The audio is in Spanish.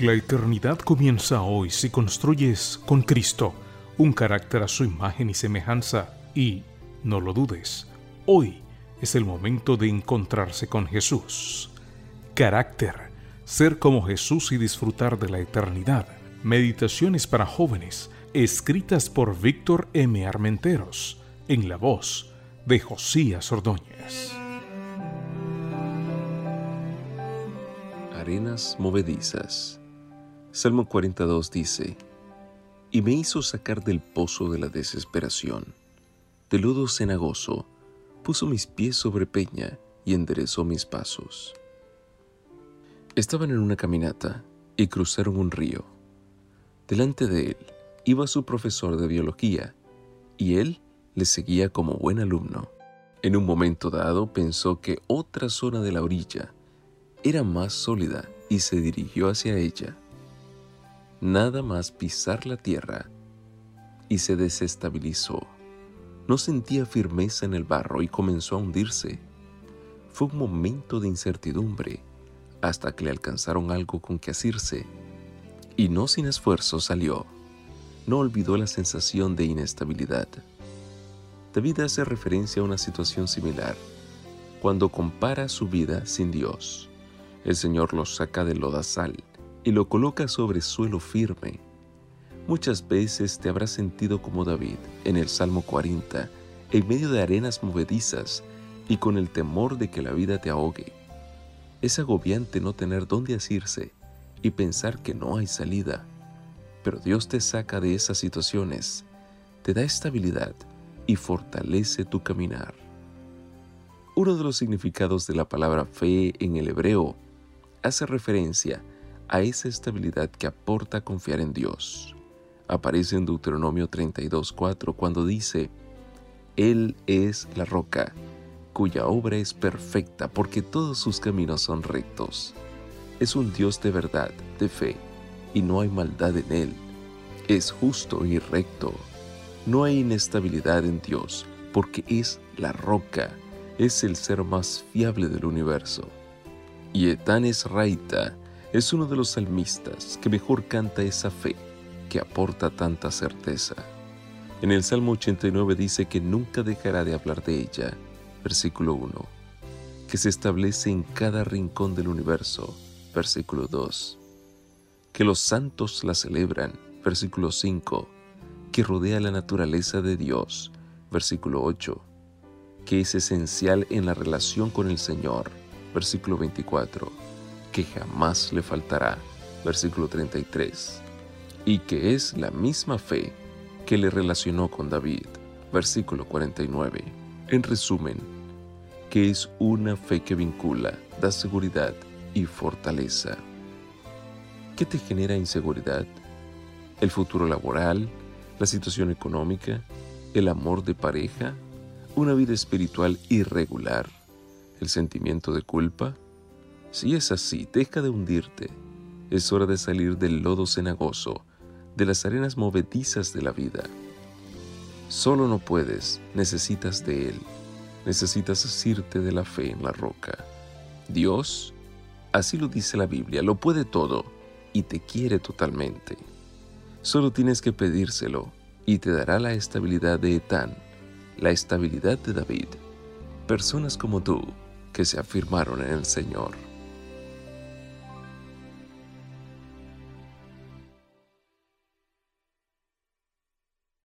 La eternidad comienza hoy si construyes con Cristo un carácter a su imagen y semejanza y, no lo dudes, hoy es el momento de encontrarse con Jesús. Carácter, ser como Jesús y disfrutar de la eternidad. Meditaciones para jóvenes, escritas por Víctor M. Armenteros, en la voz de Josías Ordóñez. Arenas movedizas. Salmo 42 dice, Y me hizo sacar del pozo de la desesperación, de lodo cenagoso, puso mis pies sobre peña y enderezó mis pasos. Estaban en una caminata y cruzaron un río. Delante de él iba su profesor de biología y él le seguía como buen alumno. En un momento dado pensó que otra zona de la orilla era más sólida y se dirigió hacia ella. Nada más pisar la tierra y se desestabilizó. No sentía firmeza en el barro y comenzó a hundirse. Fue un momento de incertidumbre hasta que le alcanzaron algo con que asirse. Y no sin esfuerzo salió. No olvidó la sensación de inestabilidad. David hace referencia a una situación similar cuando compara su vida sin Dios. El Señor lo saca del lodazal y lo coloca sobre suelo firme Muchas veces te habrás sentido como David en el Salmo 40, en medio de arenas movedizas y con el temor de que la vida te ahogue. Es agobiante no tener dónde asirse y pensar que no hay salida, pero Dios te saca de esas situaciones, te da estabilidad y fortalece tu caminar. Uno de los significados de la palabra fe en el hebreo hace referencia a esa estabilidad que aporta confiar en Dios aparece en Deuteronomio 32.4 cuando dice, Él es la roca, cuya obra es perfecta porque todos sus caminos son rectos. Es un Dios de verdad, de fe, y no hay maldad en Él. Es justo y recto. No hay inestabilidad en Dios porque es la roca, es el ser más fiable del universo. Y Etanes Raita es uno de los salmistas que mejor canta esa fe que aporta tanta certeza. En el Salmo 89 dice que nunca dejará de hablar de ella, versículo 1, que se establece en cada rincón del universo, versículo 2, que los santos la celebran, versículo 5, que rodea la naturaleza de Dios, versículo 8, que es esencial en la relación con el Señor, versículo 24, que jamás le faltará, versículo 33 y que es la misma fe que le relacionó con David. Versículo 49. En resumen, que es una fe que vincula, da seguridad y fortaleza. ¿Qué te genera inseguridad? ¿El futuro laboral? ¿La situación económica? ¿El amor de pareja? ¿Una vida espiritual irregular? ¿El sentimiento de culpa? Si es así, deja de hundirte. Es hora de salir del lodo cenagoso de las arenas movedizas de la vida. Solo no puedes, necesitas de Él, necesitas asirte de la fe en la roca. Dios, así lo dice la Biblia, lo puede todo y te quiere totalmente. Solo tienes que pedírselo y te dará la estabilidad de Etán, la estabilidad de David, personas como tú que se afirmaron en el Señor.